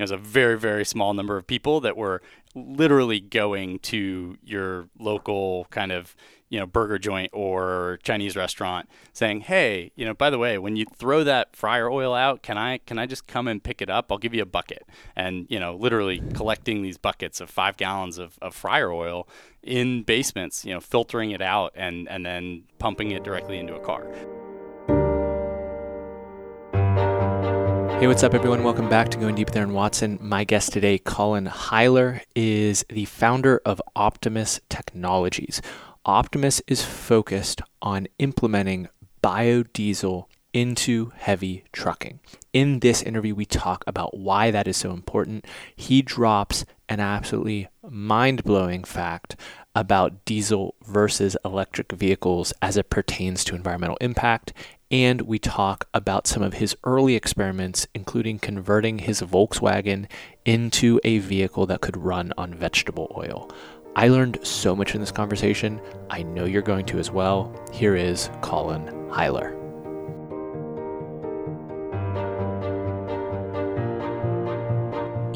it was a very very small number of people that were literally going to your local kind of you know burger joint or Chinese restaurant saying, "Hey, you know, by the way, when you throw that fryer oil out, can I can I just come and pick it up? I'll give you a bucket." And you know, literally collecting these buckets of five gallons of, of fryer oil in basements, you know, filtering it out and and then pumping it directly into a car. Hey, what's up, everyone? Welcome back to Going Deep there in Watson. My guest today, Colin Huwyler, is the founder of Optimus Technologies. Optimus is focused on implementing biodiesel into heavy trucking. In this interview, we talk about why that is so important. He drops an absolutely mind blowing fact about diesel versus electric vehicles as it pertains to environmental impact. And we talk about some of his early experiments, including converting his Volkswagen into a vehicle that could run on vegetable oil. I learned so much in this conversation. I know you're going to as well. Here is Colin Huwyler.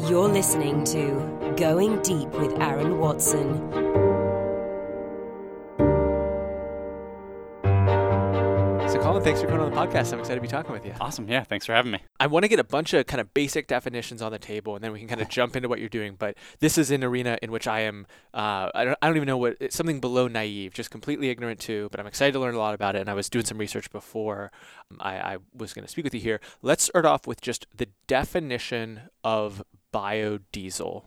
You're listening to Going Deep with Aaron Watson. Colin, thanks for coming on the podcast. I'm excited to be talking with you. Awesome. Yeah, thanks for having me. I want to get a bunch of kind of basic definitions on the table, and then we can kind of jump into what you're doing. But this is an arena in which I am, uh, I, don't, I don't even know what, it's something below naive, just completely ignorant to, but I'm excited to learn a lot about it. And I was doing some research before um, I, I was going to speak with you here. Let's start off with just the definition of biodiesel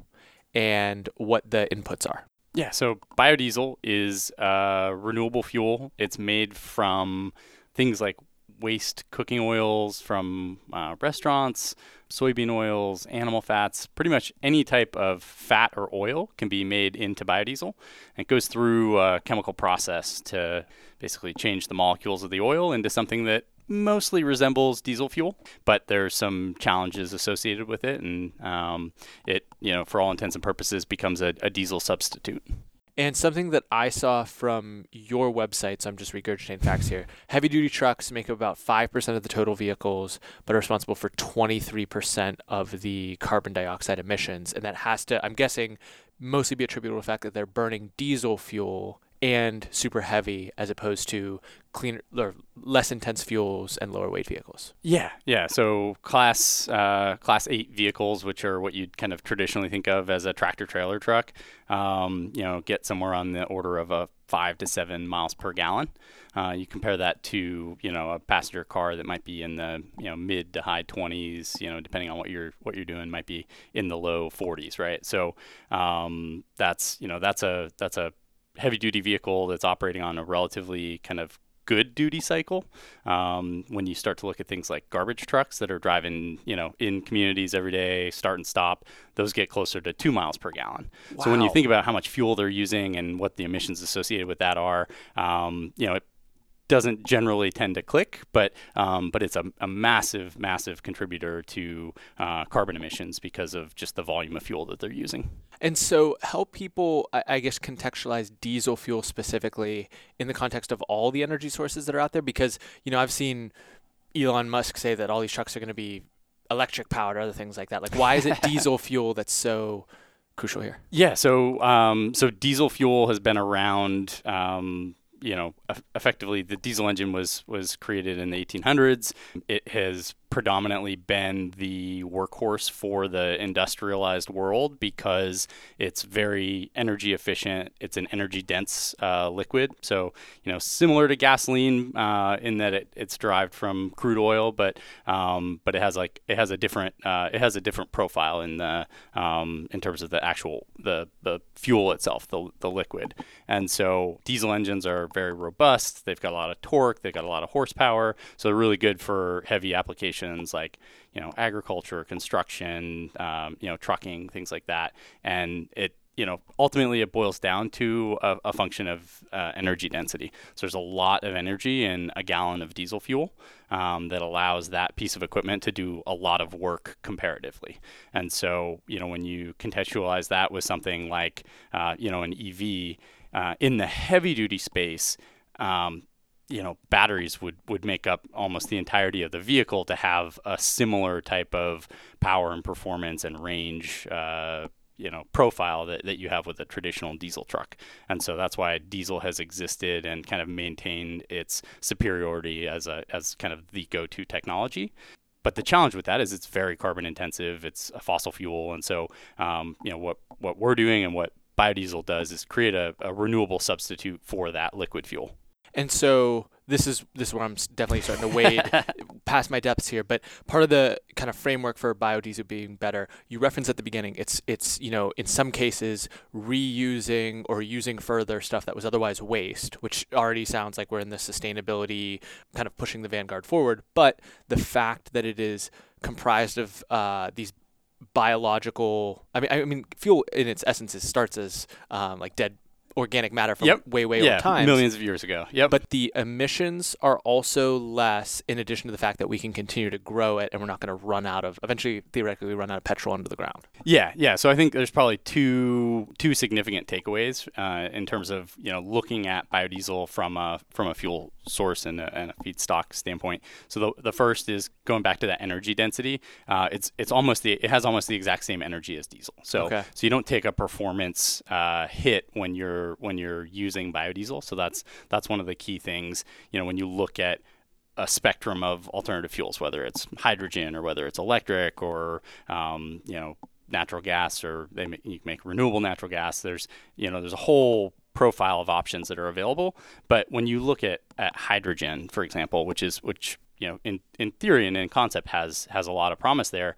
and what the inputs are. Yeah, so biodiesel is a renewable fuel. It's made from things like waste cooking oils from uh, restaurants, soybean oils, animal fats, pretty much any type of fat or oil can be made into biodiesel. And it goes through a chemical process to basically change the molecules of the oil into something that mostly resembles diesel fuel, but there's some challenges associated with it, and um, it, you know, for all intents and purposes, becomes a, a diesel substitute. And something that I saw from your website, so I'm just regurgitating facts here. Heavy duty trucks make up about 5% of the total vehicles, but are responsible for 23% of the carbon dioxide emissions. And that has to, I'm guessing, mostly be attributable to the fact that they're burning diesel fuel and super heavy as opposed to cleaner or less intense fuels and lower weight vehicles. Yeah, yeah. So class uh, class eight vehicles, which are what you'd kind of traditionally think of as a tractor trailer truck, um, you know, get somewhere on the order of a five to seven miles per gallon. Uh, you compare that to you know a passenger car that might be in the you know mid to high 20s, you know, depending on what you're what you're doing, might be in the low 40s, right? So um, that's you know that's a that's a heavy duty vehicle that's operating on a relatively kind of good duty cycle. Um, when you start to look at things like garbage trucks that are driving, you know, in communities every day, start and stop, those get closer to two miles per gallon. Wow. So when you think about how much fuel they're using and what the emissions associated with that are, um, you know, it doesn't generally tend to click, but um, but it's a, a, massive, massive contributor to uh, carbon emissions because of just the volume of fuel that they're using. And so, help people, I guess, contextualize diesel fuel specifically in the context of all the energy sources that are out there. Because you know, I've seen Elon Musk say that all these trucks are going to be electric powered or other things like that. Like, why is it diesel fuel that's so crucial here? Yeah, so um, so diesel fuel has been around um, you know, effectively the diesel engine was was created in the 1800s. It has predominantly been the workhorse for the industrialized world because it's very energy efficient. It's an energy dense uh, liquid. So, you know, similar to gasoline uh, in that it, it's derived from crude oil, but um, but it has like it has a different uh, it has a different profile in the um, in terms of the actual the the fuel itself, the the liquid. And so diesel engines are very robust. They've got a lot of torque. They've got a lot of horsepower. So they're really good for heavy applications applications like you know agriculture, construction, um, you know trucking, things like that. And it you know ultimately it boils down to a, a function of uh, energy density. So there's a lot of energy in a gallon of diesel fuel um, that allows that piece of equipment to do a lot of work comparatively. And so you know when you contextualize that with something like uh, you know an EV uh, in the heavy duty space. Um, you know batteries would would make up almost the entirety of the vehicle to have a similar type of power and performance and range uh, you know profile that, that you have with a traditional diesel truck. And so that's why diesel has existed and kind of maintained its superiority as a as kind of the go-to technology. But the challenge with that is it's very carbon intensive. It's a fossil fuel. And so um, you know what what we're doing and what biodiesel does is create a, a renewable substitute for that liquid fuel and so this is this is where I'm definitely starting to wade past my depths here. But part of the kind of framework for biodiesel being better, you referenced at the beginning, it's it's you know in some cases reusing or using further stuff that was otherwise waste, which already sounds like we're in the sustainability kind of pushing the vanguard forward. But the fact that it is comprised of uh, these biological I mean I mean fuel in its essence starts as um, like dead organic matter from yep. way, way yeah, old times. millions of years ago. Yep. But the emissions are also less, in addition to the fact that we can continue to grow it, and we're not going to run out of eventually theoretically run out of petrol under the ground. Yeah, yeah. So I think there's probably two two significant takeaways uh, in terms of you know looking at biodiesel from a from a fuel source and a, and a feedstock standpoint. So the, the first is going back to that energy density. Uh, it's it's almost the it has almost the exact same energy as diesel. So okay. so you don't take a performance uh, hit when you're when you're using biodiesel. So that's that's one of the key things. You know, when you look at a spectrum of alternative fuels, whether it's hydrogen or whether it's electric or um, you know natural gas or they make, you make renewable natural gas. There's you know there's a whole profile of options that are available. But when you look at, at hydrogen, for example, which is which you know in, in theory and in concept has has a lot of promise there,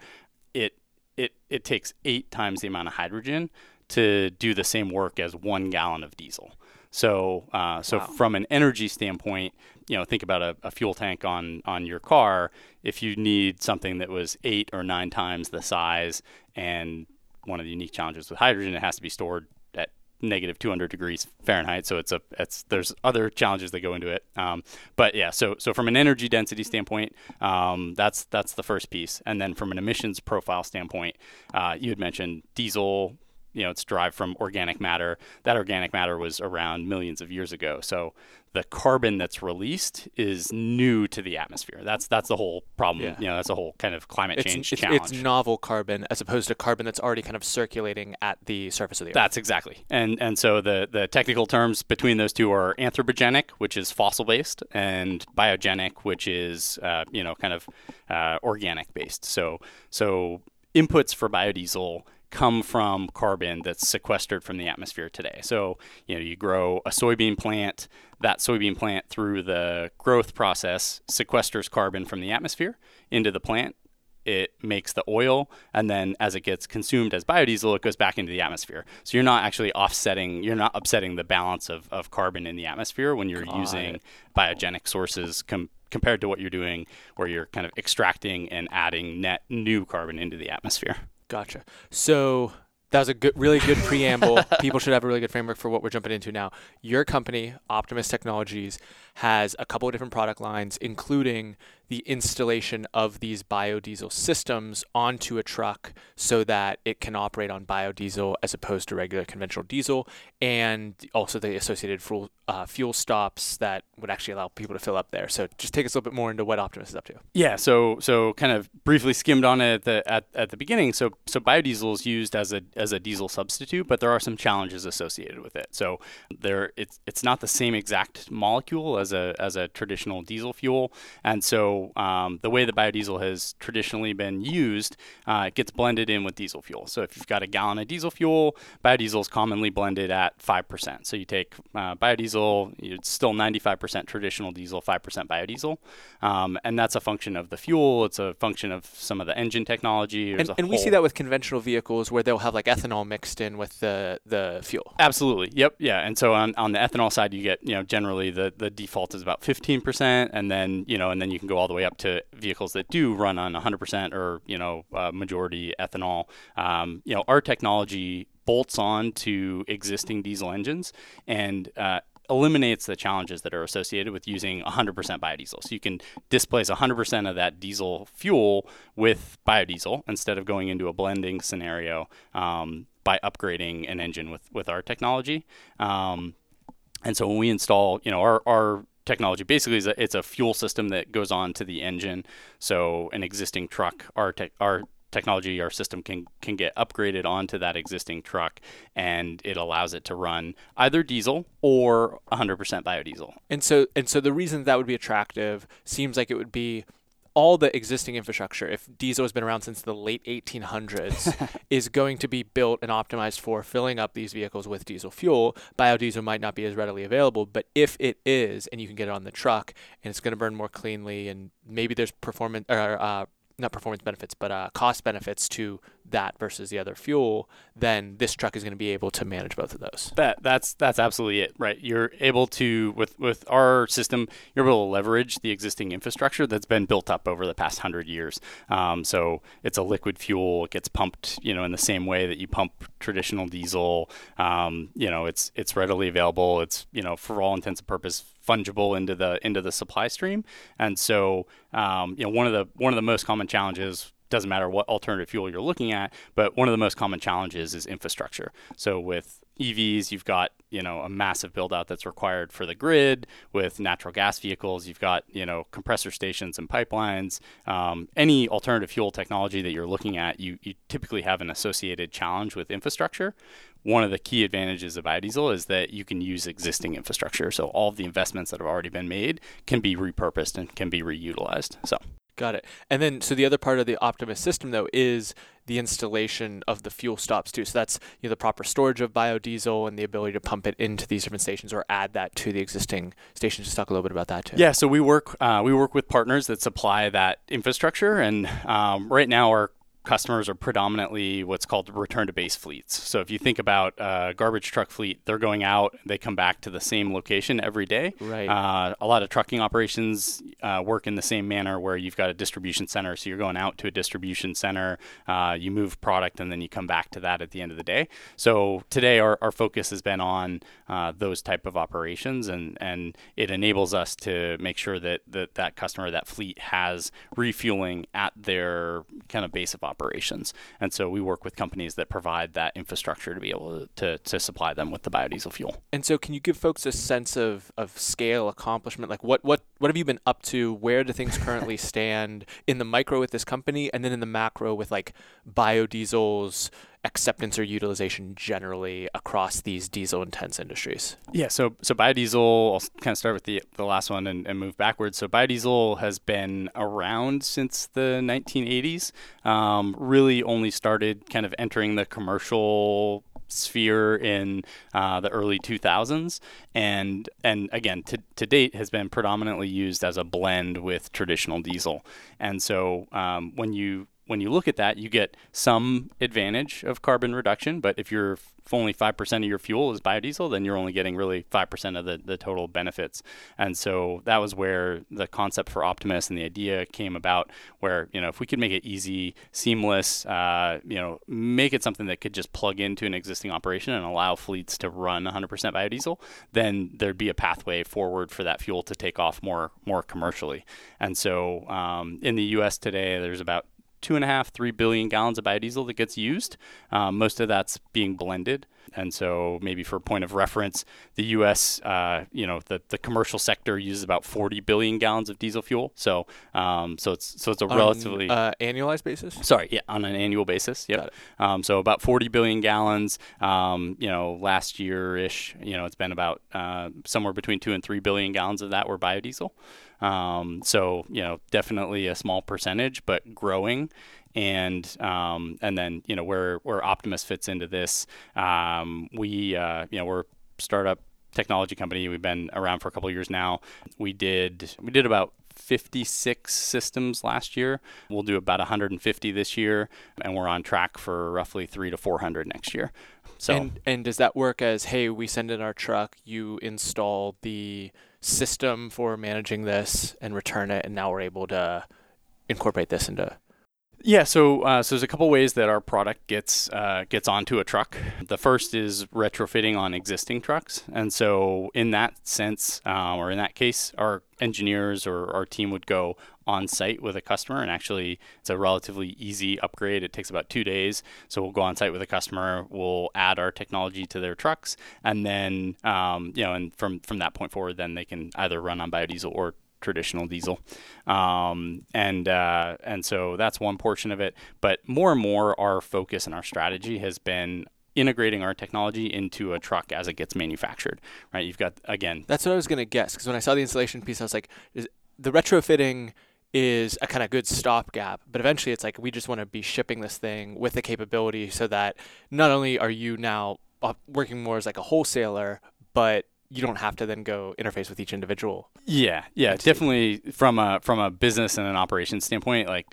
it it it takes eight times the amount of hydrogen to do the same work as one gallon of diesel. So, uh, so wow. from an energy standpoint, you know, think about a, a, fuel tank on on your car. If you need something that was eight or nine times the size, and one of the unique challenges with hydrogen, it has to be stored negative 200 degrees Fahrenheit. So it's a it's there's other challenges that go into it. Um, but yeah, so so from an energy density standpoint, um, that's that's the first piece, and then from an emissions profile standpoint, uh, you had mentioned diesel you know it's derived from organic matter. That organic matter was around millions of years ago. So the carbon that's released is new to the atmosphere. That's that's the whole problem. Yeah. You know, that's a whole kind of climate it's, change it's, challenge. It's novel carbon as opposed to carbon that's already kind of circulating at the surface of the earth. That's exactly. And and so the the technical terms between those two are anthropogenic, which is fossil based, and biogenic, which is uh, you know kind of uh, organic based. So so inputs for biodiesel come from carbon that's sequestered from the atmosphere today. So, you know, you grow a soybean plant, that soybean plant through the growth process sequesters carbon from the atmosphere into the plant. It makes the oil, and then as it gets consumed as biodiesel, it goes back into the atmosphere. So you're not actually offsetting, you're not upsetting the balance of, of carbon in the atmosphere when you're Got using biogenic sources com- compared to what you're doing where you're kind of extracting and adding net new carbon into the atmosphere. Gotcha. So that was a good, really good preamble. People should have a really good framework for what we're jumping into now. Your company, Optimus Technologies, has a couple of different product lines, including the installation of these biodiesel systems onto a truck so that it can operate on biodiesel as opposed to regular conventional diesel, and also the associated fuel, uh, fuel stops that would actually allow people to fill up there. So just take us a little bit more into what Optimus is up to. Yeah, so so kind of briefly skimmed on it at the at, at the beginning. So so biodiesel is used as a as a diesel substitute, but there are some challenges associated with it. So there it's it's not the same exact molecule as a as a traditional diesel fuel, and so um, the way that biodiesel has traditionally been used, uh, it gets blended in with diesel fuel. So if you've got a gallon of diesel fuel, biodiesel is commonly blended at 5%. So you take uh, biodiesel, it's still 95% traditional diesel, 5% biodiesel. Um, and that's a function of the fuel. It's a function of some of the engine technology. and, and we see that with conventional vehicles where they'll have like ethanol mixed in with the, the fuel. Absolutely. Yep. Yeah. And so on, on the ethanol side, you get, you know, generally the, the default is about 15%. And then, you know, and then you can go all the way up to vehicles that do run on 100% or you know uh, majority ethanol. Um, you know, our technology bolts on to existing diesel engines and uh, eliminates the challenges that are associated with using 100% biodiesel. So you can displace 100% of that diesel fuel with biodiesel instead of going into a blending scenario um, by upgrading an engine with with our technology. Um, and so when we install, you know, our, our technology basically is a, it's a fuel system that goes on to the engine. So an existing truck, our te- our technology, our system can can get upgraded onto that existing truck, and it allows it to run either diesel or 100% biodiesel. And so and so the reason that would be attractive seems like it would be all the existing infrastructure, if diesel has been around since the late 1800s, is going to be built and optimized for filling up these vehicles with diesel fuel. Biodiesel might not be as readily available, but if it is, and you can get it on the truck, and it's going to burn more cleanly, and maybe there's performance or uh, not performance benefits, but uh, cost benefits to that versus the other fuel, then this truck is going to be able to manage both of those. That that's that's absolutely it, right? You're able to with with our system, you're able to leverage the existing infrastructure that's been built up over the past hundred years. Um, so it's a liquid fuel; it gets pumped, you know, in the same way that you pump traditional diesel. Um, you know, it's it's readily available. It's you know, for all intents and purposes, fungible into the into the supply stream. And so, um, you know, one of the one of the most common challenges doesn't matter what alternative fuel you're looking at, but one of the most common challenges is infrastructure. So with EVs, you've got you know a massive build out that's required for the grid. With natural gas vehicles, you've got you know compressor stations and pipelines. Um, any alternative fuel technology that you're looking at, you, you typically have an associated challenge with infrastructure. One of the key advantages of biodiesel is that you can use existing infrastructure. So all of the investments that have already been made can be repurposed and can be reutilized. So Got it. And then, so the other part of the Optimus system, though, is the installation of the fuel stops too. So that's you know the proper storage of biodiesel and the ability to pump it into these different stations or add that to the existing stations. Just talk a little bit about that too. Yeah. So we work uh, we work with partners that supply that infrastructure, and um, right now our customers are predominantly what's called return to base fleets. So if you think about a garbage truck fleet, they're going out, they come back to the same location every day. Right. Uh, a lot of trucking operations uh, work in the same manner where you've got a distribution center. So you're going out to a distribution center, uh, you move product, and then you come back to that at the end of the day. So today our, our focus has been on uh, those type of operations, and, and it enables us to make sure that, that that customer, that fleet has refueling at their kind of base of operations. And so we work with companies that provide that infrastructure to be able to, to, to supply them with the biodiesel fuel. And so can you give folks a sense of, of scale, accomplishment? Like what, what, what have you been up to? Where do things currently stand in the micro with this company and then in the macro with like biodiesels, acceptance or utilization generally across these diesel intense industries? Yeah, so so biodiesel, I'll kind of start with the, the last one and, and move backwards. So biodiesel has been around since the 1980s, um, really only started kind of entering the commercial sphere in uh, the early 2000s and and again to, to date has been predominantly used as a blend with traditional diesel and so um, when you when you look at that, you get some advantage of carbon reduction. But if you're only 5% of your fuel is biodiesel, then you're only getting really 5% of the, the total benefits. And so that was where the concept for Optimus and the idea came about, where, you know, if we could make it easy, seamless, uh, you know, make it something that could just plug into an existing operation and allow fleets to run 100% biodiesel, then there'd be a pathway forward for that fuel to take off more, more commercially. And so um, in the U.S. today, there's about two and a half, three billion gallons of biodiesel that gets used. Um, most of that's being blended. And so, maybe for a point of reference, the U.S., uh, you know, the, the commercial sector uses about 40 billion gallons of diesel fuel. So, um, so it's so it's a on relatively uh, annualized basis. Sorry, yeah, on an annual basis. Yep. Um, so about 40 billion gallons. Um, you know, last year ish, you know, it's been about uh, somewhere between two and three billion gallons of that were biodiesel. Um, so you know, definitely a small percentage, but growing. And um, and then you know where where Optimus fits into this, um, we uh, you know we're startup technology company. We've been around for a couple years now. We did we did about 56 systems last year. We'll do about 150 this year, and we're on track for roughly three to 400 next year. So and, and does that work as hey, we send in our truck, you install the system for managing this and return it, and now we're able to incorporate this into Yeah, so uh, so there's a couple ways that our product gets uh, gets onto a truck. The first is retrofitting on existing trucks, and so in that sense, uh, or in that case, our engineers or our team would go on site with a customer, and actually, it's a relatively easy upgrade. It takes about two days, so we'll go on site with a customer, we'll add our technology to their trucks, and then um, you know, and from from that point forward, then they can either run on biodiesel or traditional diesel, um, and uh, and so that's one portion of it. But more and more, our focus and our strategy has been integrating our technology into a truck as it gets manufactured. Right? You've got again. That's what I was to guess because when I saw the installation piece, I was like, the retrofitting is a kind of good stopgap. But eventually, it's like we just want to be shipping this thing with the capability so that not only are you now working more as like a wholesaler, but you don't have to then go interface with each individual. Yeah, yeah, entity. definitely from a from a business and an operations standpoint, like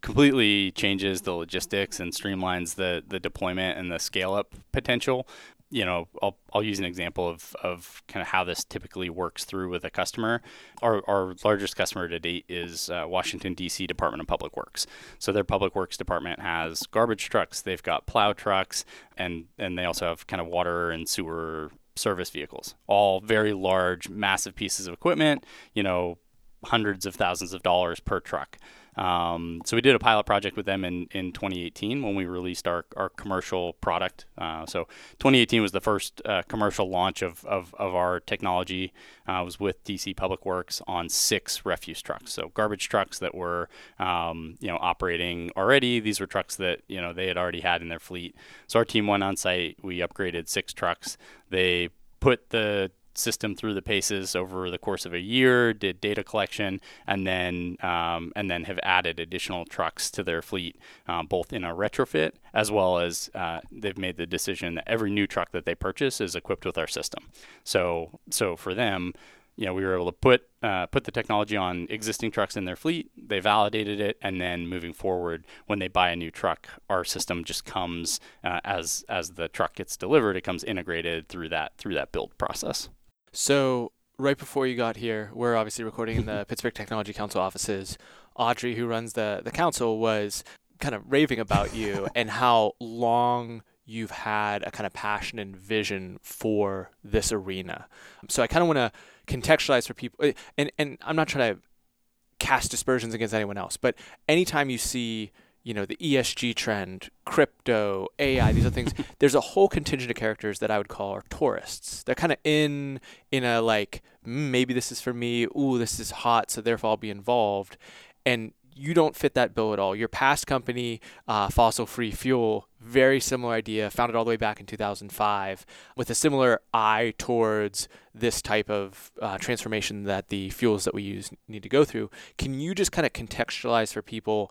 completely changes the logistics and streamlines the the deployment and the scale up potential. You know, I'll I'll use an example of of kind of how this typically works through with a customer. Our our largest customer to date is uh, Washington D.C. Department of Public Works. So their public works department has garbage trucks, they've got plow trucks, and and they also have kind of water and sewer service vehicles, all very large, massive pieces of equipment, you know, hundreds of thousands of dollars per truck. Um, so we did a pilot project with them in, in 2018 when we released our, our commercial product. Uh, so 2018 was the first uh, commercial launch of, of, of our technology. Uh, was with DC Public Works on six refuse trucks. So garbage trucks that were um, you know operating already. These were trucks that you know they had already had in their fleet. So our team went on site. We upgraded six trucks. They put the system through the paces over the course of a year, did data collection, and then um, and then have added additional trucks to their fleet, um, both in a retrofit as well as uh, they've made the decision that every new truck that they purchase is equipped with our system. So so for them, you know, we were able to put uh, put the technology on existing trucks in their fleet. They validated it, and then moving forward, when they buy a new truck, our system just comes uh, as as the truck gets delivered. It comes integrated through that through that build process. So right before you got here, we're obviously recording in the Pittsburgh Technology Council offices. Audrey, who runs the the council, was kind of raving about you and how long you've had a kind of passion and vision for this arena. So I kind of want to contextualize for people, and and I'm not trying to cast dispersions against anyone else, but anytime you see you know the ESG trend, crypto, AI, these are things. there's a whole contingent of characters that I would call are tourists. They're kind of in in a like mm, maybe this is for me. Ooh, this is hot, so therefore I'll be involved. And you don't fit that bill at all. Your past company, uh, Fossil Free Fuel, very similar idea, founded all the way back in 2005, with a similar eye towards this type of uh, transformation that the fuels that we use need to go through. Can you just kind of contextualize for people?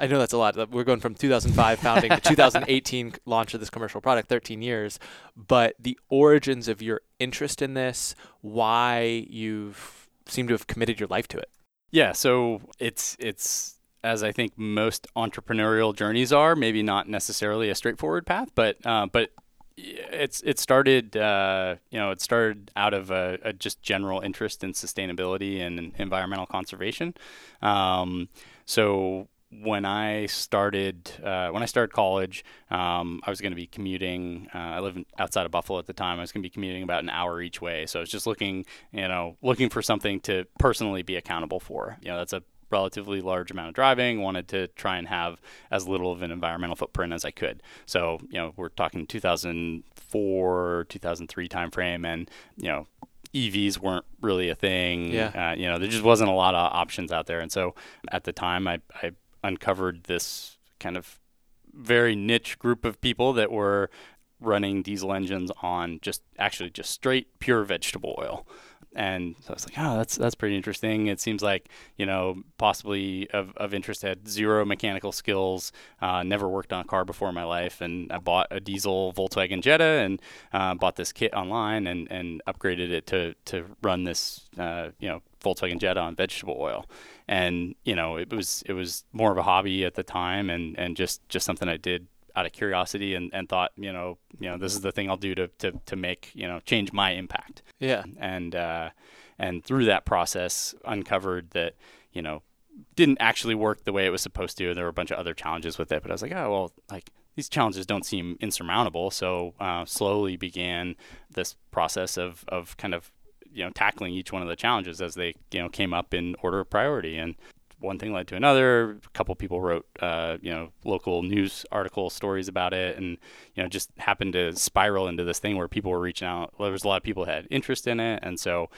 I know that's a lot. We're going from 2005 founding to 2018 launch of this commercial product, 13 years. But the origins of your interest in this, why you've seemed to have committed your life to it. Yeah, so it's it's as I think most entrepreneurial journeys are, maybe not necessarily a straightforward path, but uh, but it's it started uh, you know it started out of a, a, just general interest in sustainability and environmental conservation. Um, so when I started uh, when I started college, um, I was going to be commuting. Uh, I live outside of Buffalo at the time. I was going to be commuting about an hour each way. So I was just looking, you know, looking for something to personally be accountable for. You know, that's a relatively large amount of driving. Wanted to try and have as little of an environmental footprint as I could. So you know, we're talking 2004, 2003 timeframe, and you know, EVs weren't really a thing. Yeah. Uh, you know, there just wasn't a lot of options out there. And so at the time, I, I uncovered this kind of very niche group of people that were running diesel engines on just actually just straight pure vegetable oil. And so I was like, oh, that's that's pretty interesting. It seems like you know possibly of, of interest. Had zero mechanical skills, uh, never worked on a car before in my life, and I bought a diesel Volkswagen Jetta and uh, bought this kit online and, and upgraded it to to run this uh, you know Volkswagen Jetta on vegetable oil and you know it was it was more of a hobby at the time and and just just something I did out of curiosity and, and thought you know you know this is the thing I'll do to, to, to make you know change my impact yeah and uh, and through that process uncovered that you know didn't actually work the way it was supposed to. There were a bunch of other challenges with it, but I was like, oh well, like these challenges don't seem insurmountable. So uh, slowly began this process of of kind of you know tackling each one of the challenges as they you know came up in order of priority and one thing led to another. A couple people wrote, uh, you know, local news article stories about it, and you know, just happened to spiral into this thing where people were reaching out. There was a lot of people had interest in it, and so,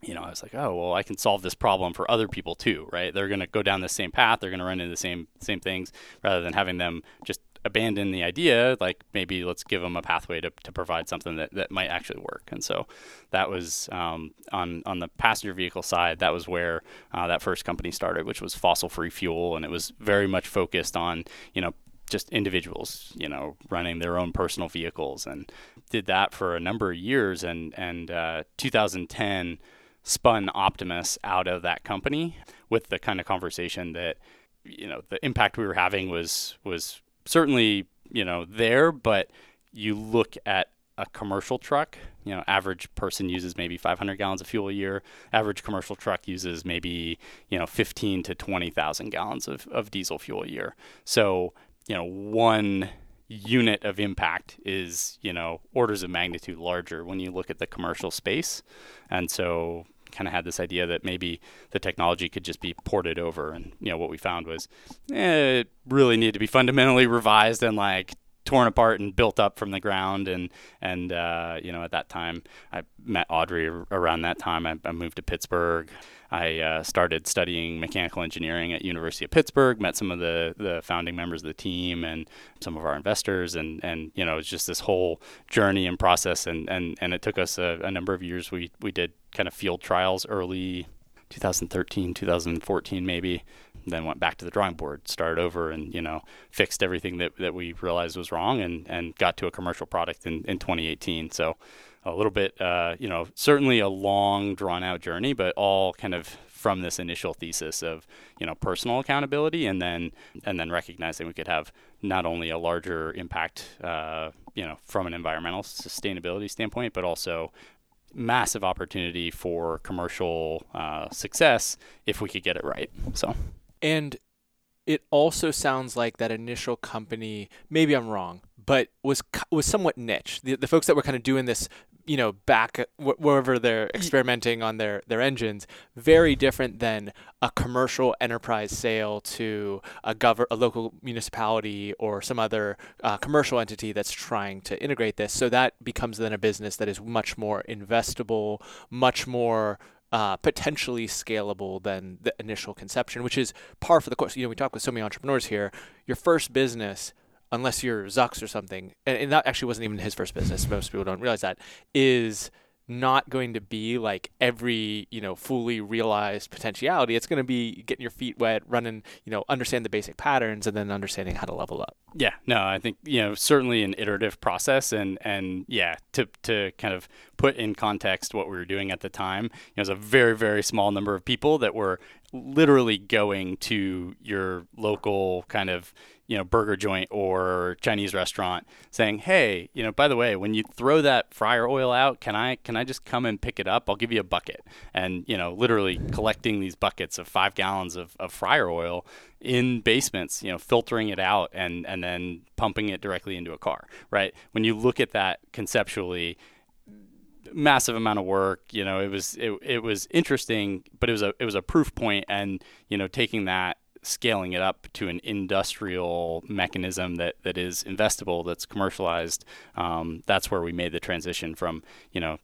you know, I was like, oh, well, I can solve this problem for other people too, right? They're going to go down the same path. They're going to run into the same same things, rather than having them just abandon the idea, like maybe let's give them a pathway to, to provide something that, that might actually work. And so that was um, on on the passenger vehicle side. That was where uh, that first company started, which was fossil free fuel, and it was very much focused on you know just individuals, you know, running their own personal vehicles, and did that for a number of years. And and uh, 2010 spun Optimus out of that company with the kind of conversation that you know the impact we were having was was certainly you know there, but you look at a commercial truck, you know, average person uses maybe 500 gallons of fuel a year. Average commercial truck uses maybe, you know, 15 to 20,000 gallons of, of diesel fuel a year. So, you know, one unit of impact is, you know, orders of magnitude larger when you look at the commercial space. And so, kind of had this idea that maybe the technology could just be ported over. And you know what we found was eh, it really needed to be fundamentally revised and like torn apart and built up from the ground. And and uh, you know at that time I met Audrey around that time. I, I moved to Pittsburgh. I uh, started studying mechanical engineering at University of Pittsburgh. Met some of the, the founding members of the team and some of our investors, and and you know it's just this whole journey and process. And and, and it took us a, a number of years. We we did kind of field trials early 2013, 2014 maybe. Then went back to the drawing board, started over, and you know fixed everything that, that we realized was wrong, and, and got to a commercial product in, in 2018. So a little bit, uh, you know, certainly a long, drawn out journey, but all kind of from this initial thesis of, you know, personal accountability, and then and then recognizing we could have not only a larger impact, uh, you know, from an environmental sustainability standpoint, but also massive opportunity for commercial uh, success if we could get it right. So, and it also sounds like that initial company. Maybe I'm wrong, but was was somewhat niche. The, the folks that were kind of doing this you know back wherever they're experimenting on their their engines very different than a commercial enterprise sale to a gov- a local municipality or some other uh, commercial entity that's trying to integrate this so that becomes then a business that is much more investable much more uh, potentially scalable than the initial conception, which is par for the course. You know, we talk with so many entrepreneurs here. Your first business unless you're Zucks or something, and, and that actually wasn't even his first business. Most people don't realize that is not going to be like every you know fully realized potentiality it's going to be getting your feet wet running you know understand the basic patterns and then understanding how to level up yeah no i think you know certainly an iterative process and and yeah to to kind of put in context what we were doing at the time you know, it was a very very small number of people that were literally going to your local kind of you know burger joint or Chinese restaurant saying, "Hey, you know, by the way, when you throw that fryer oil out, can I can I just come and pick it up? I'll give you a bucket." And you know, literally collecting these buckets of five gallons of, of fryer oil in basements, you know, filtering it out and and then pumping it directly into a car. Right? When you look at that conceptually, massive amount of work. You know, it was it, it was interesting, but it was a it was a proof point, and you know, taking that scaling it up to an industrial mechanism that, that is investable, that's commercialized, um, that's where we made the transition from, you know,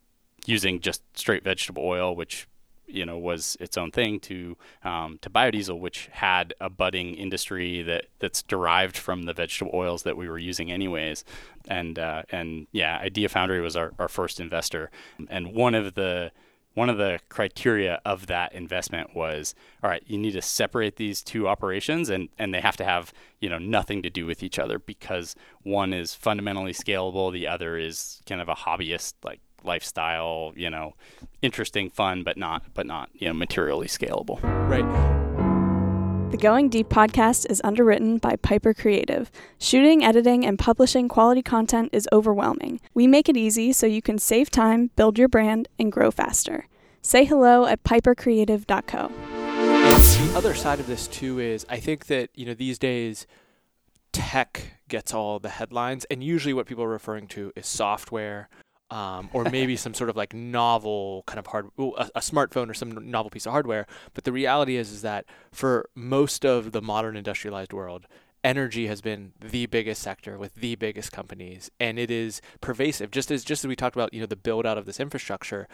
using just straight vegetable oil, which you know was its own thing to um, to biodiesel, which had a budding industry that that's derived from the vegetable oils that we were using anyways, and uh, and yeah, Idea Foundry was our, our first investor, and one of the one of the criteria of that investment was all right you need to separate these two operations and and they have to have you know nothing to do with each other because one is fundamentally scalable the other is kind of a hobbyist like lifestyle you know interesting fun but not but not you know materially scalable. Right the Going Deep podcast is underwritten by Piper Creative. Shooting, editing, and publishing quality content is overwhelming. We make it easy so you can save time, build your brand, and grow faster. Say hello at pipercreative.co. the other side of this too is I think that you know these days tech gets all the headlines, and usually what people are referring to is software. Um, or maybe some sort of like novel kind of hard, a, a smartphone or some novel piece of hardware. But the reality is, is that for most of the modern industrialized world, energy has been the biggest sector with the biggest companies, and it is pervasive. Just as just as we talked about, you know, the build out of this infrastructure,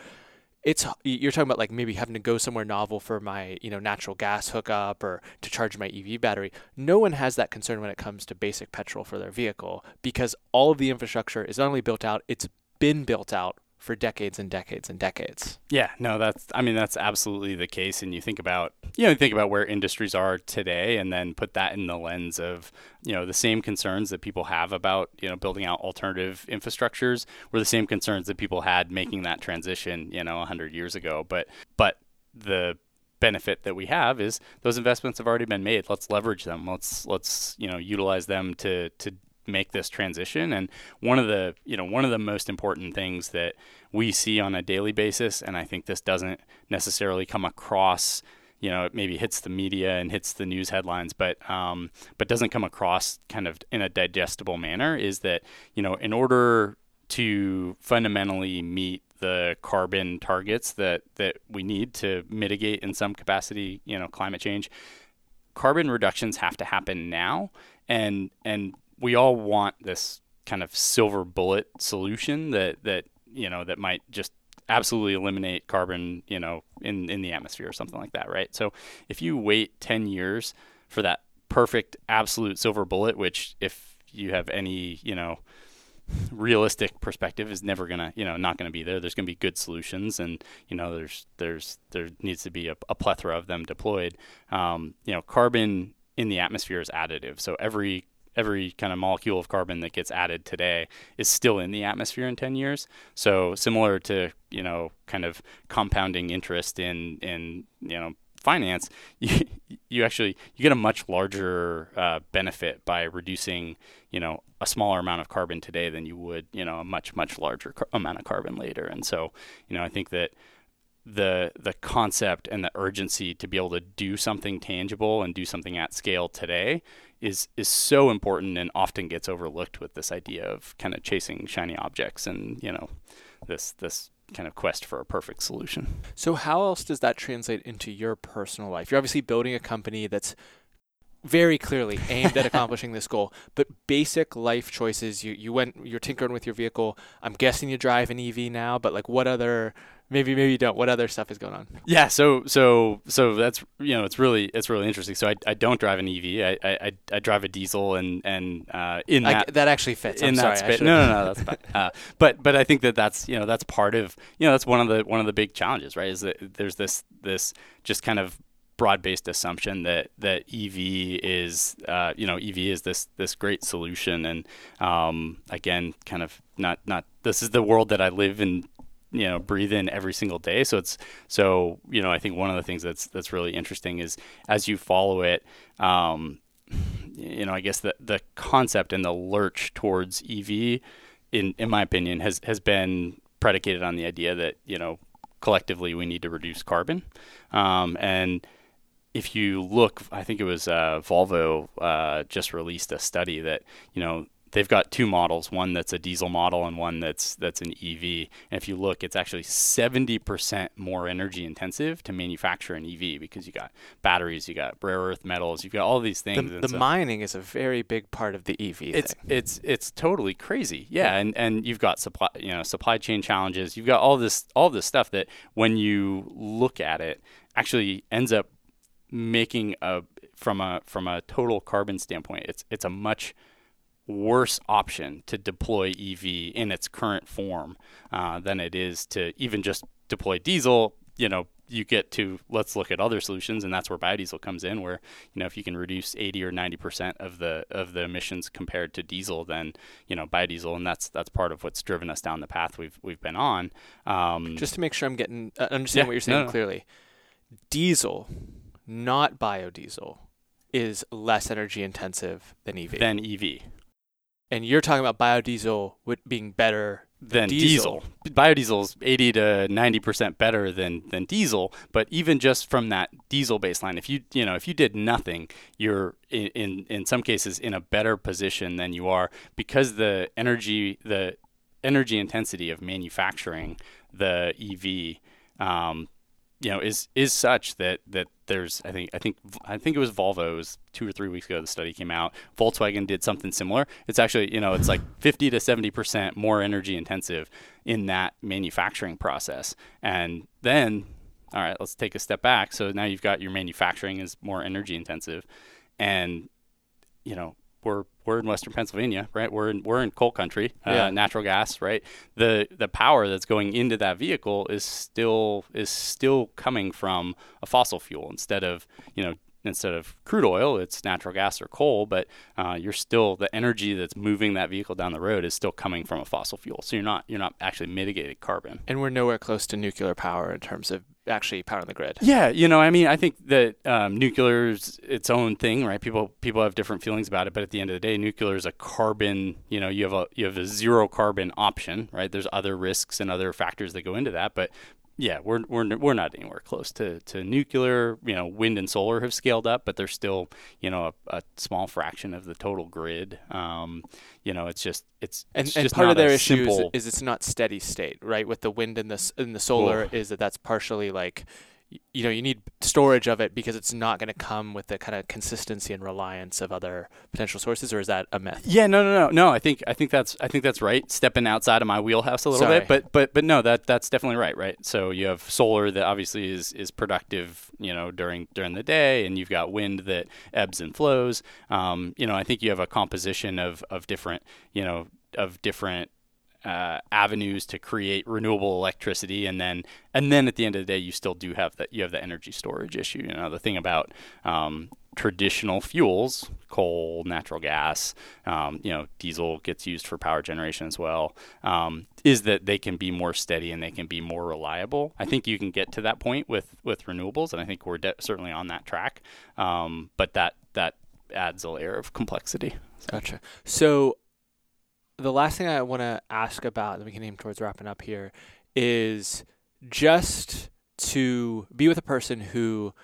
it's you're talking about like maybe having to go somewhere novel for my you know natural gas hookup or to charge my EV battery. No one has that concern when it comes to basic petrol for their vehicle because all of the infrastructure is not only built out, it's been built out for decades and decades and decades. Yeah, no, that's I mean that's absolutely the case. And you think about you know think about where industries are today, and then put that in the lens of you know the same concerns that people have about you know building out alternative infrastructures were the same concerns that people had making that transition you know 100 years ago. But but the benefit that we have is those investments have already been made. Let's leverage them. Let's let's you know utilize them to to make this transition. And one of the you know one of the most important things that we see on a daily basis, and I think this doesn't necessarily come across you know, it maybe hits the media and hits the news headlines, but um, but doesn't come across kind of in a digestible manner. Is that you know, in order to fundamentally meet the carbon targets that that we need to mitigate in some capacity, you know, climate change, carbon reductions have to happen now, and and we all want this kind of silver bullet solution that that you know that might just absolutely eliminate carbon you know in in the atmosphere or something like that right? So if you wait 10 years for that perfect absolute silver bullet which if you have any you know realistic perspective is never gonna you know not gonna be there. There's gonna be good solutions and you know there's there's there needs to be a, a plethora of them deployed. Um, you know carbon in the atmosphere is additive. So every every kind of molecule of carbon that gets added today is still in the atmosphere in 10 years. So similar to, you know, kind of compounding interest in, in, you know, finance, you, you actually, you get a much larger uh, benefit by reducing, you know, a smaller amount of carbon today than you would, you know, a much, much larger car- amount of carbon later. And so, you know, I think that, the the concept and the urgency to be able to do something tangible and do something at scale today is is so important and often gets overlooked with this idea of kind of chasing shiny objects and you know this this kind of quest for a perfect solution. So how else does that translate into your personal life? You're obviously building a company that's very clearly aimed at accomplishing this goal. But basic life choices, you, you went you're tinkering with your vehicle. I'm guessing you drive an EV now, but like what other maybe maybe you don't. What other stuff is going on? Yeah, so so so that's you know it's really it's really interesting. So I, I don't drive an EV. I, I, I drive a diesel and and uh, in that I, that actually fits. in I'm that sorry, space. No, no, no, that's fine. Uh, but but I think that that's you know that's part of you know that's one of the one of the big challenges, right? Is that there's this this just kind of broad-based assumption that that EV is uh, you know EV is this this great solution and um, again kind of not not this is the world that I live in you know breathe in every single day. So it's so you know i think one of the things that's that's really interesting is as you follow it um, you know i guess the the concept and the lurch towards ev in in my opinion has has been predicated on the idea that you know collectively we need to reduce carbon. Um, and if you look, I think it was uh, Volvo uh, just released a study that you know they've got two models, one that's a diesel model and one that's that's an EV. And if you look, it's actually 70% more energy intensive to manufacture an EV because you got batteries, you got rare earth metals, you've got all these things. The, the so mining is a very big part of the EV. It's thing. it's it's totally crazy. Yeah, and and you've got supply you know supply chain challenges. You've got all this all this stuff that when you look at it actually ends up making a from a from a total carbon standpoint, it's it's a much worse option to deploy EV in its current form uh, than it is to even just deploy diesel. You know, you get to let's look at other solutions, and that's where biodiesel comes in. Where you know if you can reduce 80 or 90 percent of the of the emissions compared to diesel, then you know biodiesel, and that's that's part of what's driven us down the path we've we've been on. Um, Just to make sure I'm getting uh, understand yeah, what you're saying no, no. clearly, diesel, not biodiesel, is less energy intensive than EV. than EV. And you're talking about biodiesel with being better than Diesel. diesel. Biodiesel is 80 to 90% better than than diesel, but even just from that diesel baseline, if you you know if you did nothing, you're in in, in some cases in a better position than you are because the energy the energy intensity of manufacturing the EV um, you know is is such that that there's I think I think I think it was Volvo was two or three weeks ago the study came out. Volkswagen did something similar. It's actually you know it's like 50 to 70 percent more energy intensive in that manufacturing process. And then all right let's take a step back. So now you've got your manufacturing is more energy intensive. And you know we're we're in Western Pennsylvania, right? We're in we're in coal country, uh, Yeah. natural gas, right? The the power that's going into that vehicle is still is still coming from a fossil fuel instead of you know instead of crude oil, it's natural gas or coal, but uh, you're still the energy that's moving that vehicle down the road is still coming from a fossil fuel. So you're not you're not actually mitigating carbon. And we're nowhere close to nuclear power in terms of actually powering the grid. Yeah, you know, I mean, I think that um, is its own thing, right? People people have different feelings about it, but at the end of the day, nuclear is a carbon. You know, you have a you have a zero carbon option, right? There's other risks and other factors that go into that, but yeah, we're we're we're not anywhere close to, to nuclear. You know, wind and solar have scaled up, but they're still you know a, a small fraction of the total grid. Um, you know, it's just it's And, it's and just part not of their issue is, simple, is it's not steady state, right? With the wind and the and the solar, is that that's partially like, you know, you need storage of it because it's not going to come with the kind of consistency and reliance of other potential sources, or is that a myth? Yeah, no, no, no, no. I think I think that's I think that's right. Stepping outside of my wheelhouse a little Sorry. bit, but but but no, that that's definitely right. Right. So you have solar that obviously is is productive, you know, during during the day, and you've got wind that ebbs and flows. Um, you know, I think you have a composition of of different, you know, of different uh, avenues to create renewable electricity, and then and then at the end of the day, you still do have that you have the energy storage issue. You know, the thing about um, traditional fuels, coal, natural gas, um, you know, diesel gets used for power generation as well, um, is that they can be more steady and they can be more reliable. I think you can get to that point with with renewables, and I think we're de- certainly on that track. Um, but that that adds a layer of complexity. Gotcha. So, the last thing I want to ask about, and we can aim towards wrapping up here, is just to be with a person who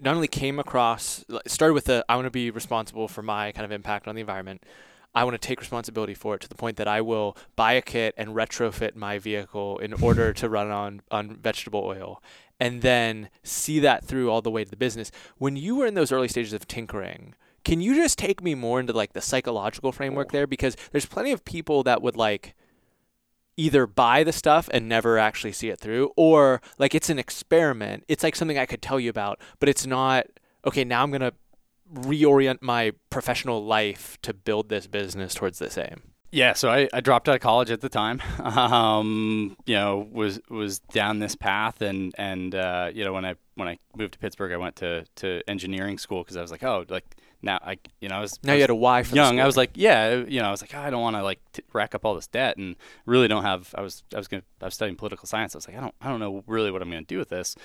not only came across, started with the I want to be responsible for my kind of impact on the environment. I want to take responsibility for it to the point that I will buy a kit and retrofit my vehicle in order to run on, on vegetable oil and then see that through all the way to the business. When you were in those early stages of tinkering, can you just take me more into like the psychological framework there? Because there's plenty of people that would like either buy the stuff and never actually see it through, or like it's an experiment. It's like something I could tell you about, but it's not okay. Now I'm gonna reorient my professional life to build this business towards this aim. Yeah, so I, I dropped out of college at the time. Um, you know, was was down this path, and and uh, you know when I when I moved to Pittsburgh, I went to to engineering school because I was like, oh, like now I you know I was Now I you had a why for young. I was like, yeah, uh, you know, I was like, oh, I don't want to like t- rack up all this debt, and really don't have. I was I was gonna I was studying political science. I was like, I don't I don't know really what I'm gonna do with this.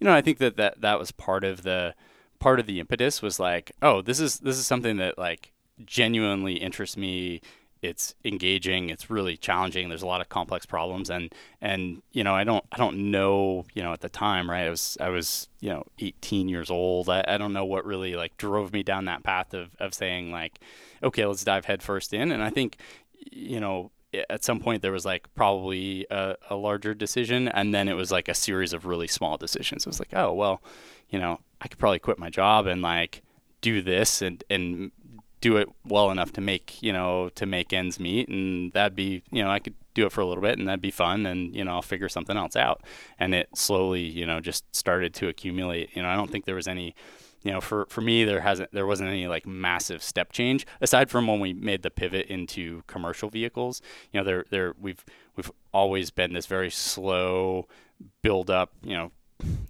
You know, I think that that that was part of the part of the impetus was like, oh, this is this is something that like genuinely interests me it's engaging it's really challenging there's a lot of complex problems and and you know i don't i don't know you know at the time right i was i was you know 18 years old i, I don't know what really like drove me down that path of of saying like okay let's dive headfirst in and i think you know at some point there was like probably a, a larger decision and then it was like a series of really small decisions. It was like oh well you know i could probably quit my job and like do this and and do it well enough to make you know to make ends meet and that'd be you know i could do it for a little bit and that'd be fun and you know i'll figure something else out. And it slowly you know just started to accumulate. You know i don't think there was any you know for for me there hasn't there wasn't any like massive step change aside from when we made the pivot into commercial vehicles. You know there there we've we've always been this very slow build up you know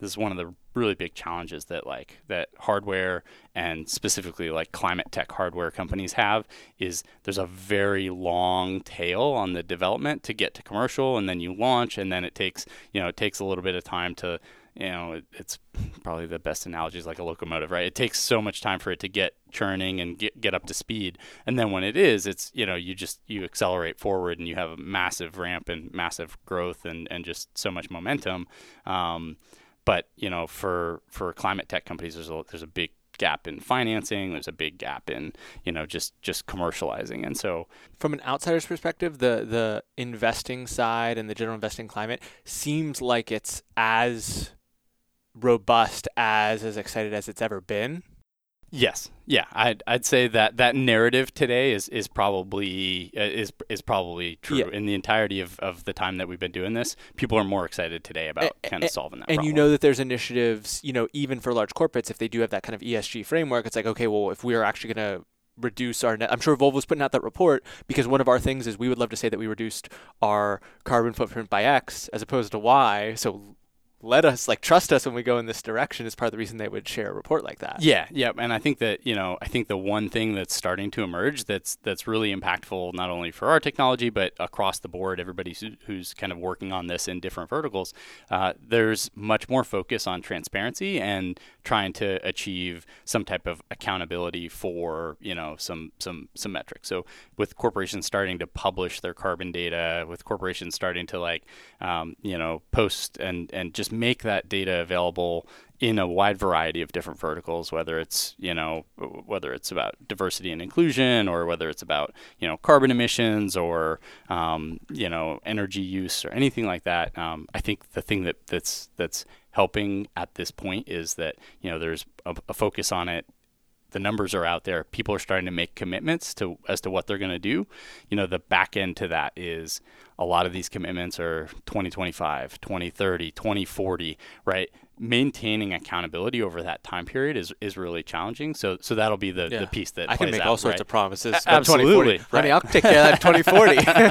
this is one of the really big challenges that like that hardware and specifically like climate tech hardware companies have is there's a very long tail on the development to get to commercial and then you launch and then it takes you know it takes a little bit of time to you know, it, it's probably the best analogy is like a locomotive, right? It takes so much time for it to get churning and get get up to speed, and then when it is, it's you know, you just you accelerate forward and you have a massive ramp and massive growth and and just so much momentum. Um, but you know, for for climate tech companies, there's a there's a big gap in financing. There's a big gap in you know just just commercializing, and so from an outsider's perspective, the the investing side and the general investing climate seems like it's as robust as as excited as it's ever been. Yes, yeah, I'd I'd say that that narrative today is is probably uh, is is probably true Yeah. in the entirety of, of the time that we've been doing this. People are more excited today about A- kind of solving that. and problem. you know that there's initiatives, you know, even for large corporates, if they do have that kind of ESG framework, it's like, okay, well, if we are actually going to reduce our net, I'm sure Volvo's putting out that report because one of our things is we would love to say that we reduced our carbon footprint by X as opposed to Y. So let us, like, trust us when we go in this direction is part of the reason they would share a report like that. Yeah, yeah, and I think that you know, I think the one thing that's starting to emerge that's that's really impactful not only for our technology but across the board, everybody who's kind of working on this in different verticals. Uh, there's much more focus on transparency and trying to achieve some type of accountability for you know some some some metrics. So with corporations starting to publish their carbon data, with corporations starting to like um, you know post and and just make that data available in a wide variety of different verticals, whether it's you know whether it's about diversity and inclusion, or whether it's about you know carbon emissions, or um, you know energy use, or anything like that. Um, I think the thing that that's that's helping at this point is that you know there's a, a focus on it the numbers are out there. People are starting to make commitments to as to what they're going to do. You know, the back end to that is a lot of these commitments are 2025, 2030, 2040, right? Maintaining accountability over that time period is, is really challenging. So so that'll be the, Yeah. the piece that I can make out, all sorts right? of promises. A- about 2040. absolutely, Honey, right. I'll take care of that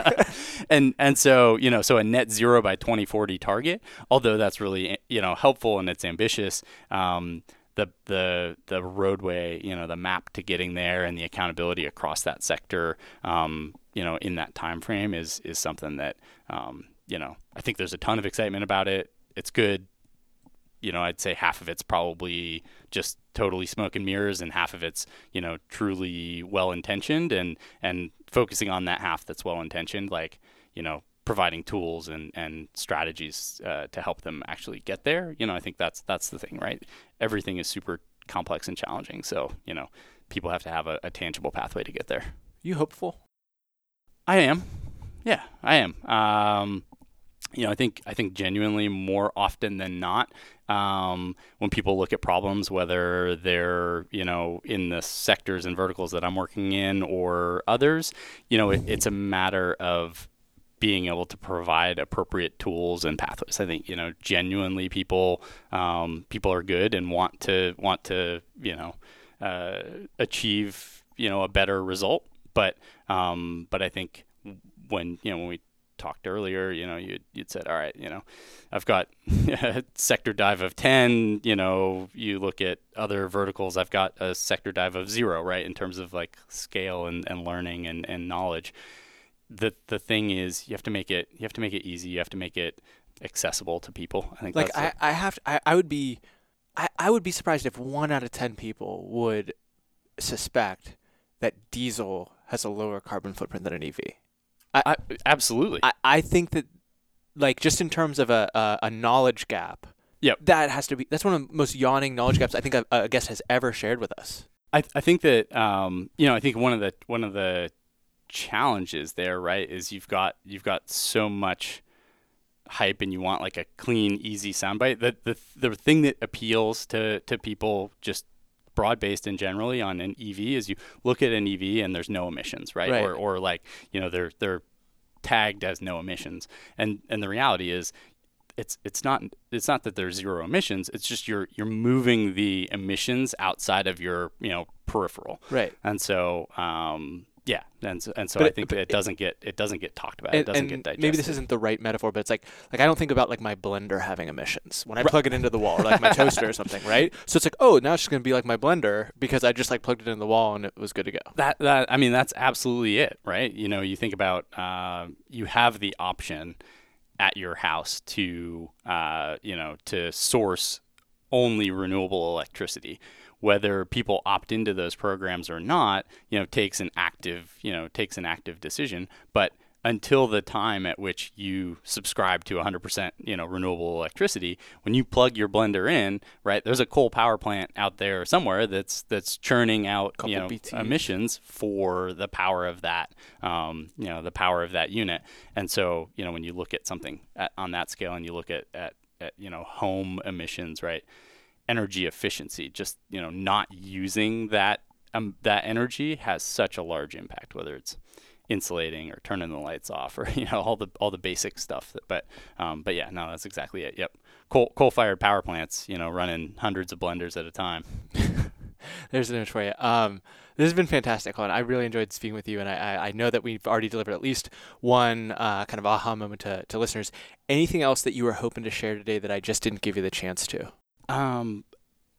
2040. and and so you know so a net zero by 2040 target although that's really you know helpful and it's ambitious um, the the the roadway you know the map to getting there and the accountability across that sector um, you know in that time frame is is something that um, you know I think there's a ton of excitement about it it's good you know, I'd say half of it's probably just totally smoke and mirrors, and half of it's you know truly well intentioned, and and focusing on that half that's well intentioned, like you know providing tools and and strategies uh, to help them actually get there. You know, I think that's that's the thing, right? Everything is super complex and challenging, so you know people have to have a, a tangible pathway to get there. you hopeful? I am. Yeah, I am. Um, you know, I think I think genuinely more often than not, um, when people look at problems, whether they're you know in the sectors and verticals that I'm working in or others, you know, it, it's a matter of being able to provide appropriate tools and pathways. I think you know genuinely people um, people are good and want to want to you know uh, achieve you know a better result. But um, but I think when you know when we talked earlier, you know, you you'd said, all right, you know, I've got a sector dive of ten. You know, you look at other verticals, I've got a sector dive of zero, right, in terms of like scale and, and learning and, and knowledge. The the thing is, you have to make it you have to make it easy. You have to make it accessible to people. I think like that's I, I have to, I, I would be I, I would be surprised if one out of ten people would suspect that diesel has a lower carbon footprint than an EV. I, I, absolutely. I, I think that like just in terms of a, a, a knowledge gap, Yep. that has to be that's one of the most yawning knowledge gaps I think a, a guest has ever shared with us. I, I think that um, you know I think one of the one of the challenges there right is you've got you've got so much hype and you want like a clean easy soundbite the the the thing that appeals to to people just broad based and generally on an EV is you look at an EV and there's no emissions right, Right. or or like you know they're they're tagged as no emissions and and the reality is it's it's not it's not that there's zero emissions it's just you're you're moving the emissions outside of your you know peripheral Right. and so um yeah and so, and so But I it- think it it- doesn't get it doesn't get talked about it And, doesn't get digested maybe this isn't the right metaphor, but it's like like I don't think about like my blender having emissions when I plug it into the wall, or like my toaster or something, right? So it's like, oh, now it's just gonna be like my blender because I just like plugged it in the wall and it was good to go. that that I mean that's absolutely it, right? You know, you think about uh, you have the option at your house to uh, you know to source only renewable electricity whether people opt into those programs or not you know takes an active you know takes an active decision. But until the time at which you subscribe to 100% you know renewable electricity when you plug your blender in right there's a coal power plant out there somewhere that's that's churning out you know emissions for the power of that um, you know the power of that unit. And so you know when you look at something at, on that scale and you look at, at at you know home emissions right energy efficiency just you know not using that um, that energy has such a large impact whether it's insulating or turning the lights off or you know all the all the basic stuff that, but um, but yeah no that's exactly it yep coal coal fired power plants you know running hundreds of blenders at a time There's an image for you. Um, this has been fantastic, Colin. I really enjoyed speaking with you, and I, I, know that we've already delivered at least one uh, kind of aha moment to, to listeners. Anything else that you were hoping to share today that I just didn't give you the chance to? Um,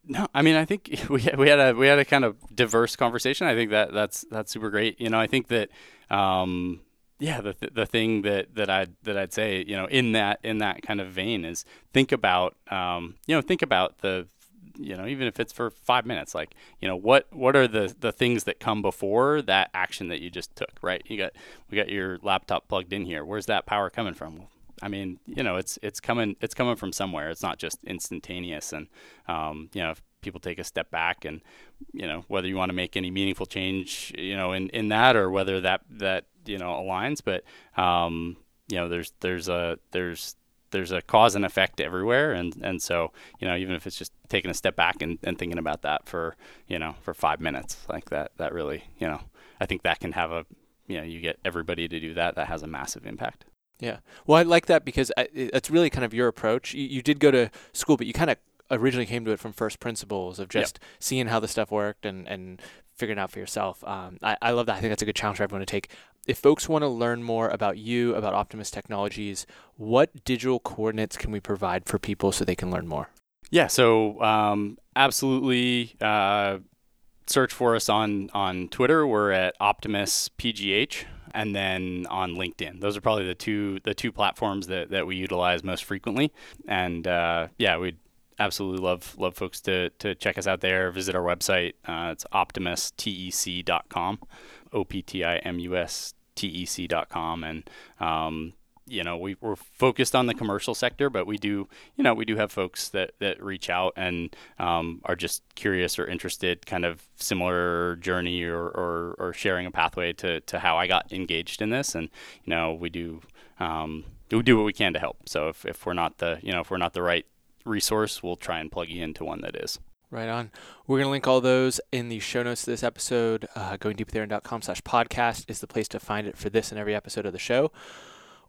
no, I mean, I think we had, we had a we had a kind of diverse conversation. I think that that's that's super great. You know, I think that um, yeah, the th- the thing that that I that I'd say, you know, in that in that kind of vein is think about um, you know, think about the you know, even if it's for five minutes, like, you know, what what are the the things that come before that action that you just took, right? You got we got your laptop plugged in here. Where's that power coming from? I mean, you know, it's it's coming it's coming from somewhere. It's not just instantaneous. And um, you know, if people take a step back and you know whether you want to make any meaningful change, you know, in, in that or whether that that you know aligns, but um, you know, there's there's a there's there's a cause and effect everywhere and and so you know even if it's just taking a step back and, and thinking about that for you know for five minutes like that that really you know i think that can have a you know you get everybody to do that that has a massive impact Yeah. Well, I like that because I, it's really kind of your approach. You, you did go to school, but you kind of originally came to it from first principles of Yep. just seeing how the stuff worked and, and figuring it out for yourself. Um, I, I love that. I think that's a good challenge for everyone to take. If folks want to learn more about you, about Optimus Technologies, what digital coordinates can we provide for people so they can learn more? Yeah, so um, absolutely uh, search for us on on Twitter. We're at Optimus PGH, and then on LinkedIn. Those are probably the two the two platforms that, that we utilize most frequently. And uh, yeah, we'd absolutely love love folks to to check us out there. Visit our website. Uh, it's optimustec.com, o p t i m u s t e c.com, and um, you know we, we're focused on the commercial sector but we do you know we do have folks that, that reach out and um, are just curious or interested kind of similar journey or, or, or sharing a pathway to, to how i got engaged in this and you know we do um, we do what we can to help so if, if we're not the you know if we're not the right resource we'll try and plug you into one that is Right on. We're going to link all those in the show notes to this episode. Uh, goingdeepwithaaron.com slash podcast is the place to find it for this and every episode of the show.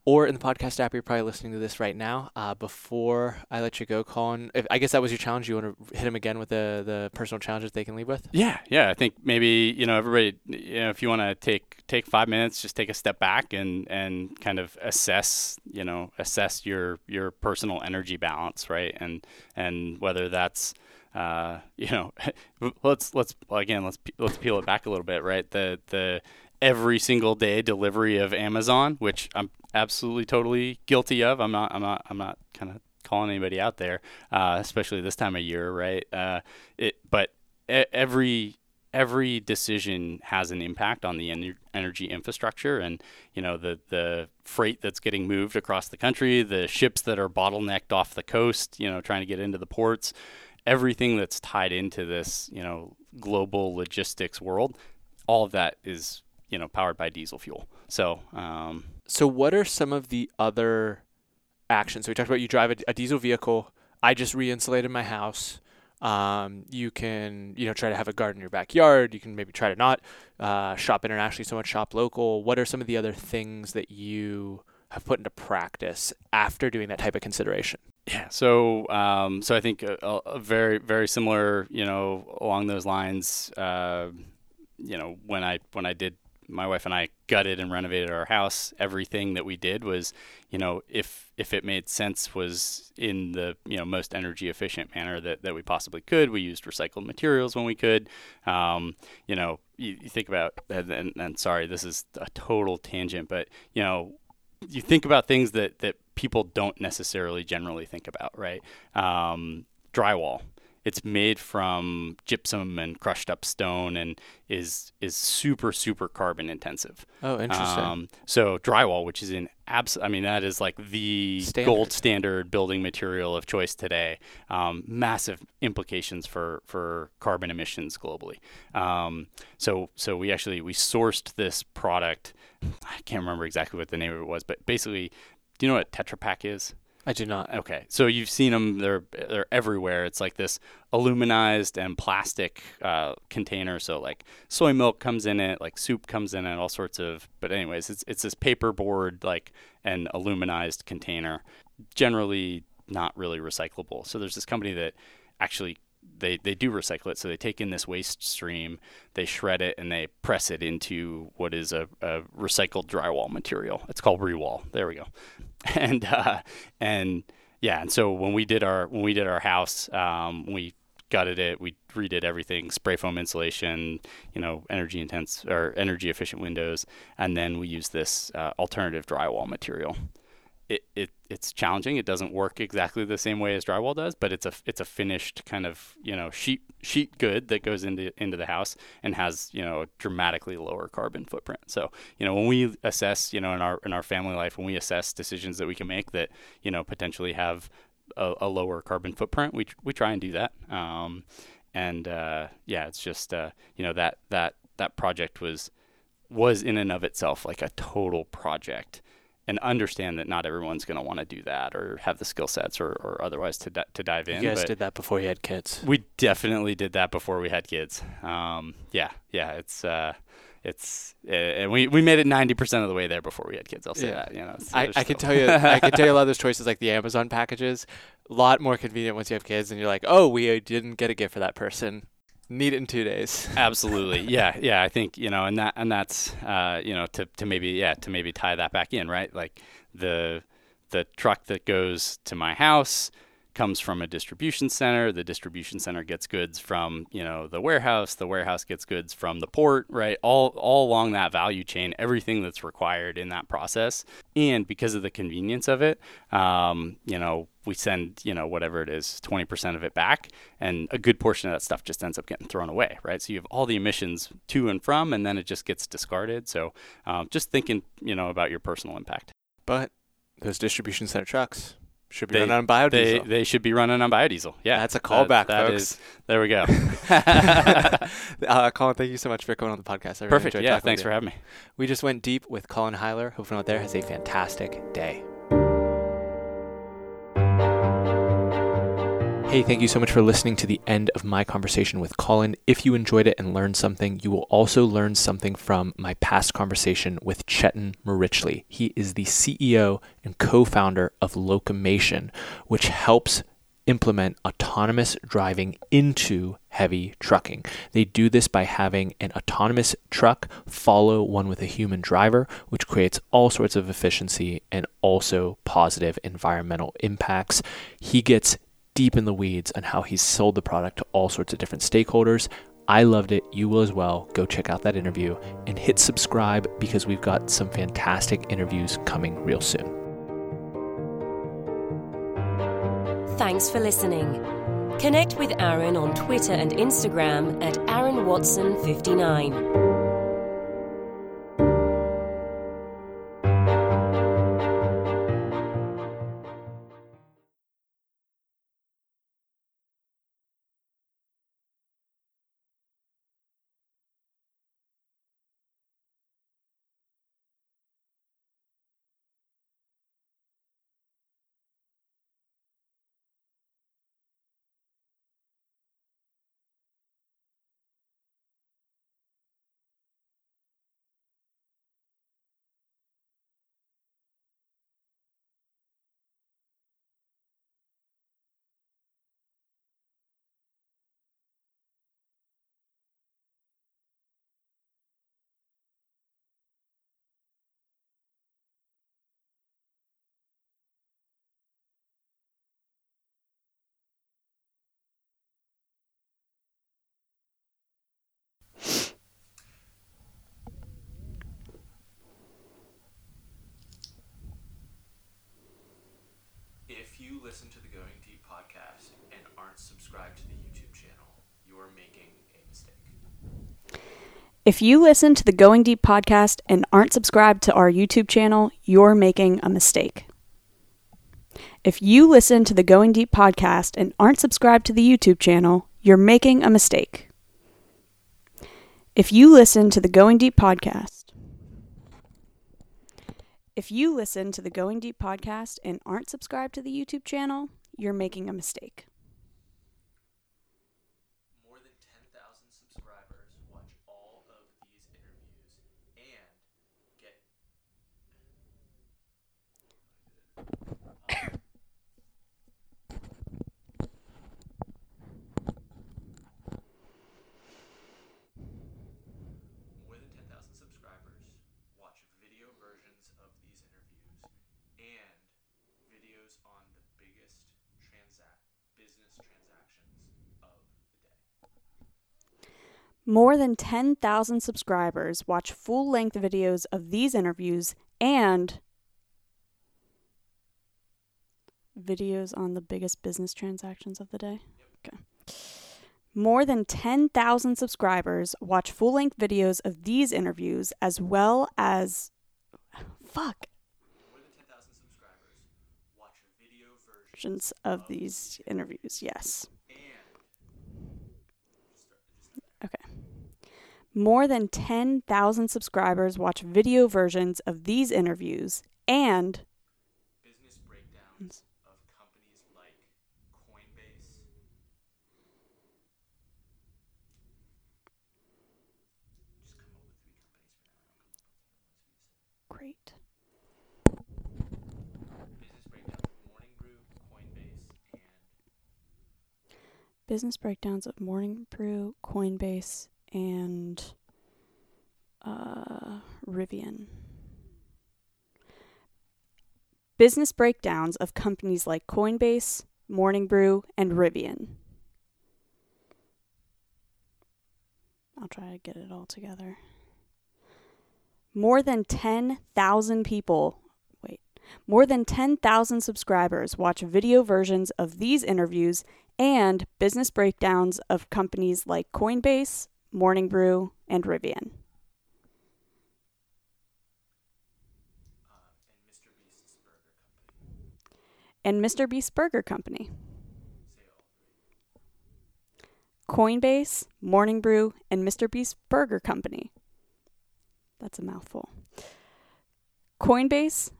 Or in the podcast app, you're probably listening to this right now. Uh, before I let you go, Colin, if, I guess that was your challenge. You want to hit them again with the, the personal challenges they can leave with? Yeah, yeah. I think maybe you know everybody. You know, if you want to take take five minutes, just take a step back and and kind of assess. You know, assess your your personal energy balance, right? And and whether that's uh, you know, let's let's again let's let's peel it back a little bit, right? The the every single day delivery of Amazon, which I'm absolutely totally guilty of. I'm not I'm not I'm not kind of calling anybody out there, uh, especially this time of year, right? Uh, it but every every decision has an impact on the ener- energy infrastructure and you know the the freight that's getting moved across the country the ships that are bottlenecked off the coast you know trying to get into the ports everything that's tied into this you know global logistics world all of that is you know powered by diesel fuel so um, So, what are some of the other actions? So, we talked about you drive a, a diesel vehicle. I just re insulated my house. Um, you can, you know, try to have a garden in your backyard. You can maybe try to not uh, shop internationally so much, shop local. What are some of the other things that you have put into practice after doing that type of consideration? Yeah. So, um, so I think a, a very, very similar, you know, along those lines. Uh, you know, when I when I did, my wife and I gutted and renovated our house. Everything that we did was, you know, if if it made sense, was in the you know most energy efficient manner that, that we possibly could. We used recycled materials when we could. Um, you know, you, you think about and, and, and sorry, this is a total tangent, but you know, you think about things that that people don't necessarily generally think about, right? Um, drywall. It's made from gypsum and crushed up stone and is is super super carbon intensive. Oh, interesting. Um, so drywall, which is in abs, I mean that is like the Standard. gold standard building material of choice today. Um, massive implications for for carbon emissions globally. Um, so so we actually we sourced this product. I can't remember exactly what the name of it was, but basically, do you know what Tetra Pak is? I do not. Okay, so you've seen them; they're they're everywhere. It's like this aluminized and plastic uh, container. So like soy milk comes in it, like soup comes in it, all sorts of. But anyways, it's it's this paperboard like an aluminized container, generally not really recyclable. So there's this company that actually they, they do recycle it. So they take in this waste stream, they shred it, and they press it into what is a, a recycled drywall material. It's called Rewall. There we go. And uh, and yeah, and so when we did our when we did our house, um, we gutted it, we redid everything, spray foam insulation, you know, energy intense or energy efficient windows, and then we used this uh, alternative drywall material it, it it's challenging. It doesn't work exactly the same way as drywall does, but it's a it's a finished kind of you know sheet sheet good that goes into into the house and has you know dramatically lower carbon footprint. So you know when we assess you know in our in our family life when we assess decisions that we can make that you know potentially have a, a lower carbon footprint, we we try and do that. Um, and uh, yeah, it's just uh, you know that that that project was was in and of itself like a total project and understand that not everyone's going to want to do that or have the skill sets or, or otherwise to, to dive in. You guys but did that before you had kids. we definitely did that before we had kids. Um, yeah, yeah, it's, uh, it's, uh, and we, we made it 90% of the way there before we had kids. I'll say Yeah. that, you know, so I, I can tell you, I can tell you a lot of those choices, like the Amazon packages, a lot more convenient once you have kids, and you're like, oh, we uh, didn't get a gift for that person. Need it in two days. Absolutely. Yeah. Yeah. I think, you know, and that, and that's, uh, you know, to, to maybe, yeah, to maybe tie that back in, right? Like the, the truck that goes to my house comes from a distribution center. The distribution center gets goods from, you know, the warehouse. The warehouse gets goods from the port, right? All, all along that value chain, everything that's required in that process. And because of the convenience of it, um, you know, we send, you know, whatever it is, 20% of it back, and a good portion of that stuff just ends up getting thrown away, right? So you have all the emissions to and from, and then it just gets discarded. So um, just thinking, you know, about your personal impact. But those distribution center trucks should be They- running on biodiesel. They, they should be running on biodiesel. Yeah. That's a callback, that folks. is- there we go. uh, Colin, thank you so much for coming on the podcast. I really Perfect. Yeah. Thanks for having me. We just went deep with Colin Huwyler. Hope everyone out there has a fantastic day. Hey, thank you so much for listening to the end of my conversation with Colin. If you enjoyed it and learned something, you will also learn something from my past conversation with Cetin Mericli. He is the CEO and co founder of Locomation, which helps implement autonomous driving into heavy trucking. They do this by having an autonomous truck follow one with a human driver, which creates all sorts of efficiency and also positive environmental impacts. He gets deep in the weeds on how he's sold the product to all sorts of different stakeholders. I loved it. You will as well. Go check out that interview and hit subscribe because we've got some fantastic interviews coming real soon. Thanks for listening. Connect with Aaron on Twitter and Instagram at AaronWatson59. Listen to the Going Deep podcast and aren't subscribed to the YouTube channel, you're making a mistake. If you listen to the Going Deep podcast and aren't subscribed to our YouTube channel, you're making a mistake. If you listen to the Going Deep podcast and aren't subscribed to the YouTube channel, you're making a mistake. If you listen to the Going Deep podcast, if you listen to the Going Deep podcast and aren't subscribed to the YouTube channel, you're making a mistake. More than 10,000 subscribers watch all of these interviews and get. More than 10,000 subscribers watch video versions of these interviews and videos on the biggest transact business transactions of the day. More than 10,000 subscribers watch full length videos of these interviews and videos on the biggest business transactions of the day. Okay. More than 10,000 subscribers watch full length videos of these interviews as well as. Fuck. More than 10,000 subscribers watch video versions Versions of these interviews, yes. and Okay. More than 10,000 subscribers watch video versions of these interviews and business breakdowns of companies like Coinbase. Just come up with three companies for now. I don't come up with the other ones we said. Business breakdowns of Morning Brew, Coinbase, and uh, Rivian. Business breakdowns of companies like Coinbase, Morning Brew, and Rivian. I'll try to get it all together. More than 10,000 people, wait, more than 10,000 subscribers watch video versions of these interviews and business breakdowns of companies like Coinbase, Morning Brew, and Rivian. and Mr. Beast Burger Company. Coinbase, Morning Brew, and Mr. Beast Burger Company. That's a mouthful. Coinbase,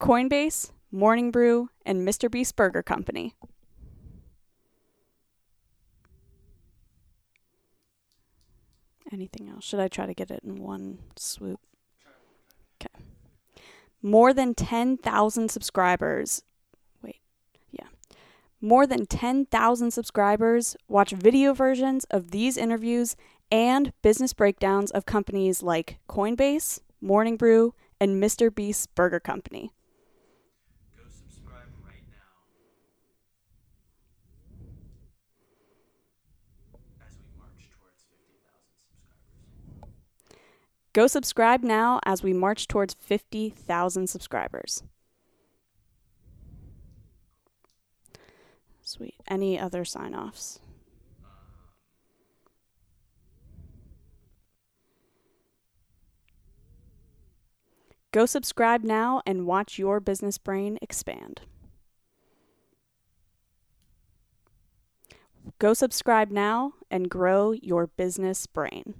Coinbase, Morning Brew, and Mr. Beast Burger Company. Anything else? Should I try to get it in one swoop? Okay. More than 10,000 subscribers. Wait. Yeah. More than 10,000 subscribers watch video versions of these interviews and business breakdowns of companies like Coinbase, Morning Brew, and Mr. Beast Burger Company. Go subscribe right now. As we march towards 50,000 subscribers. Go subscribe now as we march towards 50,000 subscribers. Sweet. Any other sign offs? Go subscribe now and watch your business brain expand. Go subscribe now and grow your business brain.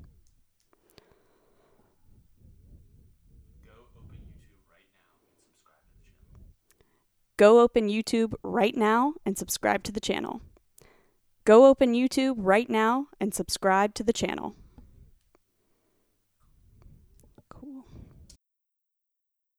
Go open YouTube right now and subscribe to the channel. Go open YouTube right now and subscribe to the channel.